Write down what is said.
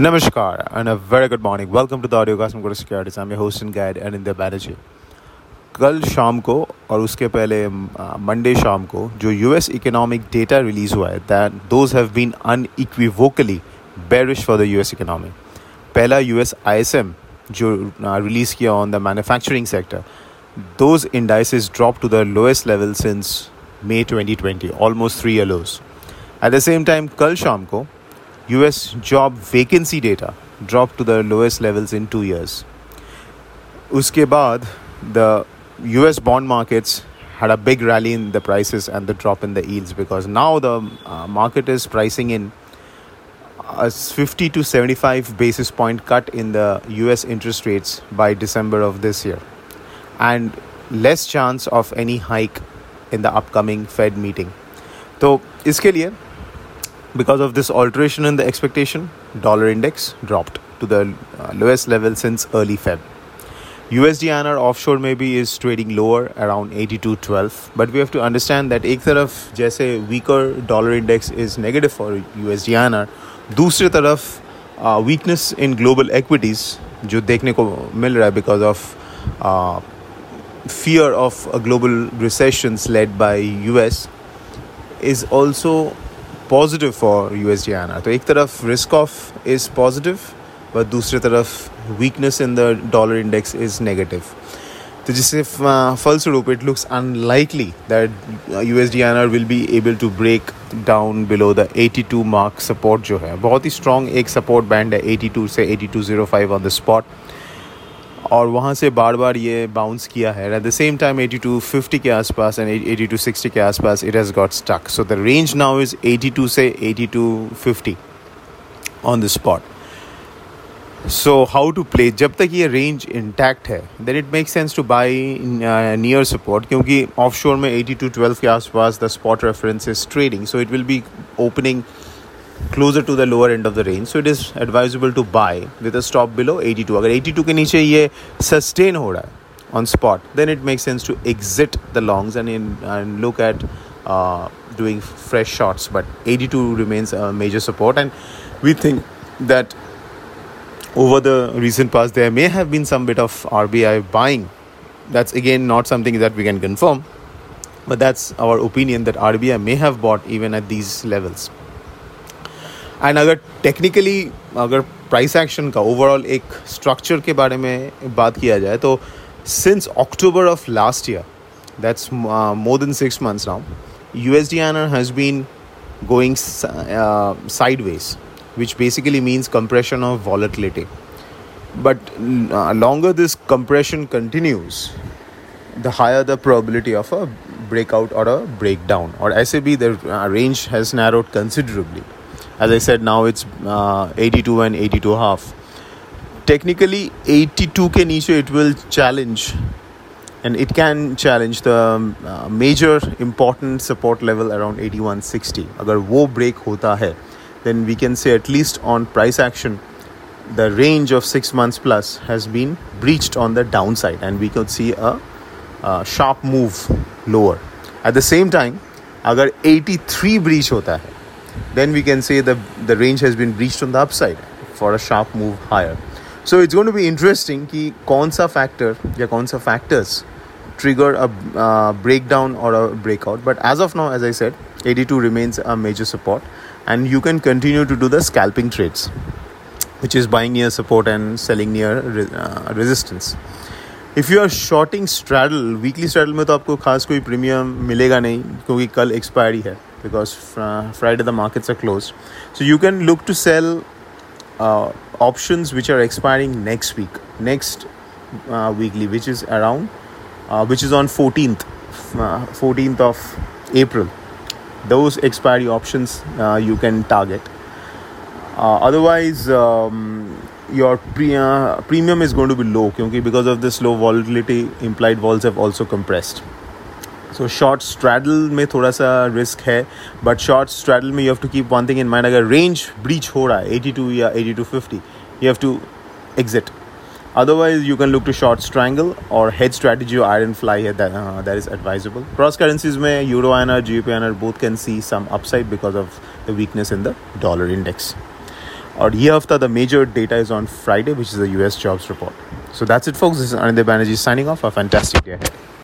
Namaskar and a very good morning. Welcome to the audiocast from Guru Securities. I'm your host and guide Anindya Banerjee. कल शाम को और उसके पहले Monday शाम को जो यूएस इकोनॉमिक डेटा रिलीज़ हुआ है that those have been unequivocally bearish for the US economy पहला यूएस आईएसएम जो रिलीज़ किया on the manufacturing sector those indices drop to the lowest level since May 2020 almost three year lows at the same time कल शाम को US job vacancy data dropped to the lowest levels in two years. Uske baad, the US bond markets had a big rally in the prices and the drop in the yields because now the uh, market is pricing in a 50 to 75 basis point cut in the US interest rates by December of this year and less chance of any hike in the upcoming Fed meeting. So, इसके लिए Because of this alteration in the expectation, dollar index dropped to the uh, lowest level since early Feb. USD INR offshore maybe is trading lower around 82.12 but we have to understand that एक तरफ़ जैसे weaker dollar index is negative for USD INR दूसरी तरफ़ uh, weakness in global equities जो देखने मिल रहा है because of uh, fear of a global recessions led by US is also positive for U S D आना तो एक तरफ़ रिस्क ऑफ़ इज़ पॉजिटिव व दूसरी तरफ़ weakness in the dollar index is negative तो जिससे फलस्वरूप it looks unlikely that U S D R will be able to break down below the 82 mark support जो है। बहुत ही स्ट्रॉन्ग एक सपोर्ट बैंड है 82 से 8205 ऑन द स्पॉट और वहाँ से बार बार ये बाउंस किया है। एट द सेम टाइम 82 50 के आसपास एंड 82 60 के आसपास it has got stuck so the range now is 82 से 82 50 on the spot so how to play जब तक ये रेंज इंटैक्ट है then it make sense to buy near support क्योंकि ऑफ़ शोर में 82 12 के आसपास the spot reference is trading so it will be opening closer to the lower end of the range so it is advisable to buy with a stop below 82 अगर 82 के नीचे ये sustain हो रहा है on spot then it makes sense to exit the longs and in and look at uh, doing fresh shots but 82 remains a major support and we think that over the recent past there may have been some bit of RBI buying that's again not something that we can confirm but that's our opinion that RBI may have bought even at these levels And अगर technically अगर price action का overall एक structure के बारे में बात किया जाए तो since October of last year that's more than six months now U S D N R has been going sideways which basically means compression of volatility but longer this compression continues the higher the probability of a breakout or a break down और ऐसे भी the range has narrowed considerably as I said now it's uh, 82 and 82 half. Technically 82 ke niche it will challenge and it can challenge the um, uh, major important support level around 8160 agar wo break hota hai then we can say at least on price action the range of 6 months plus has been breached on the downside and we could see a, a sharp move lower. At the same time agar 83 breach hota hai then we can say the the range has been breached on the upside for a sharp move higher so it's going to be interesting कि कौन सा factor या कौन सा factors trigger a uh, breakdown or a breakout but as of now as I said 82 remains a major support and you can continue to do the scalping trades which is buying near support and selling near uh, resistance if you are shorting straddle weekly straddle में तो आपको खास कोई premium मिलेगा नहीं क्योंकि कल expiry है because fr- Friday the markets are closed. So you can look to sell uh, options which are expiring next week, next uh, weekly, which is around, uh, which is on 14th, 14th uh, of April. Those expiry options uh, you can target. Uh, otherwise, um, your pre- premium is going to be low because of this low volatility, implied vols have also compressed. So short straddle में थोड़ा सा risk है but short straddle में you have to keep one thing in mind अगर range breach हो रहा है eighty two या eighty two fifty you have to exit otherwise you can look to short strangle or hedge strategy iron fly है that is advisable cross currencies में euro N R G P N R both can see some upside because of the weakness in the dollar index और ये हफ़्ता the major data is on Friday which is the U S jobs report so that's it folks Anindya Banerjee signing off a fantastic day